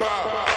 Papa.